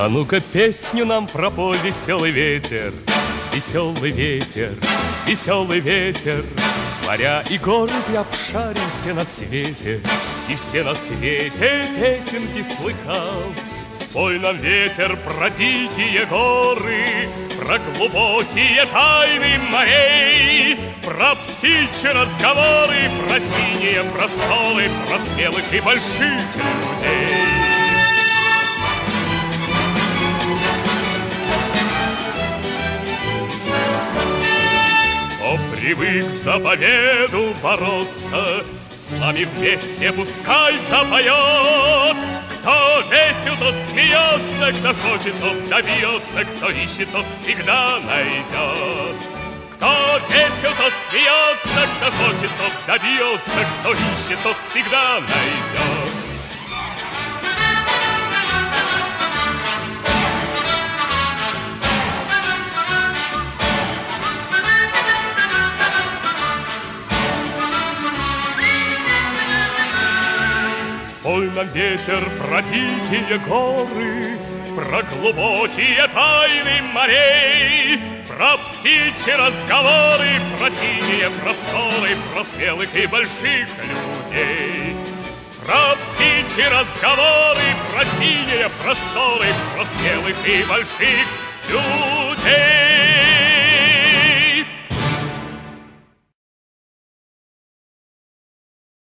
А ну-ка песню нам пропой, веселый ветер, Веселый ветер, веселый ветер. Моря и горы я обшарил все на свете, И все на свете песенки слыхал. Спой нам ветер про дикие горы, Про глубокие тайны морей, Про птичьи разговоры, про синие просторы, Про смелых и больших людей. Привык за победу бороться, С нами вместе пускай запоет. Кто весел, тот смеется, кто хочет, тот добьется, кто ищет, тот всегда найдет. Кто весел, тот смеется, кто хочет, тот добьется, кто ищет, тот всегда найдет. Спой нам ветер про дикие горы, Про глубокие тайны морей, Про птичьи разговоры, Про синие просторы, Про смелых и больших людей. Про птичьи разговоры, Про синие просторы, Про смелых и больших людей.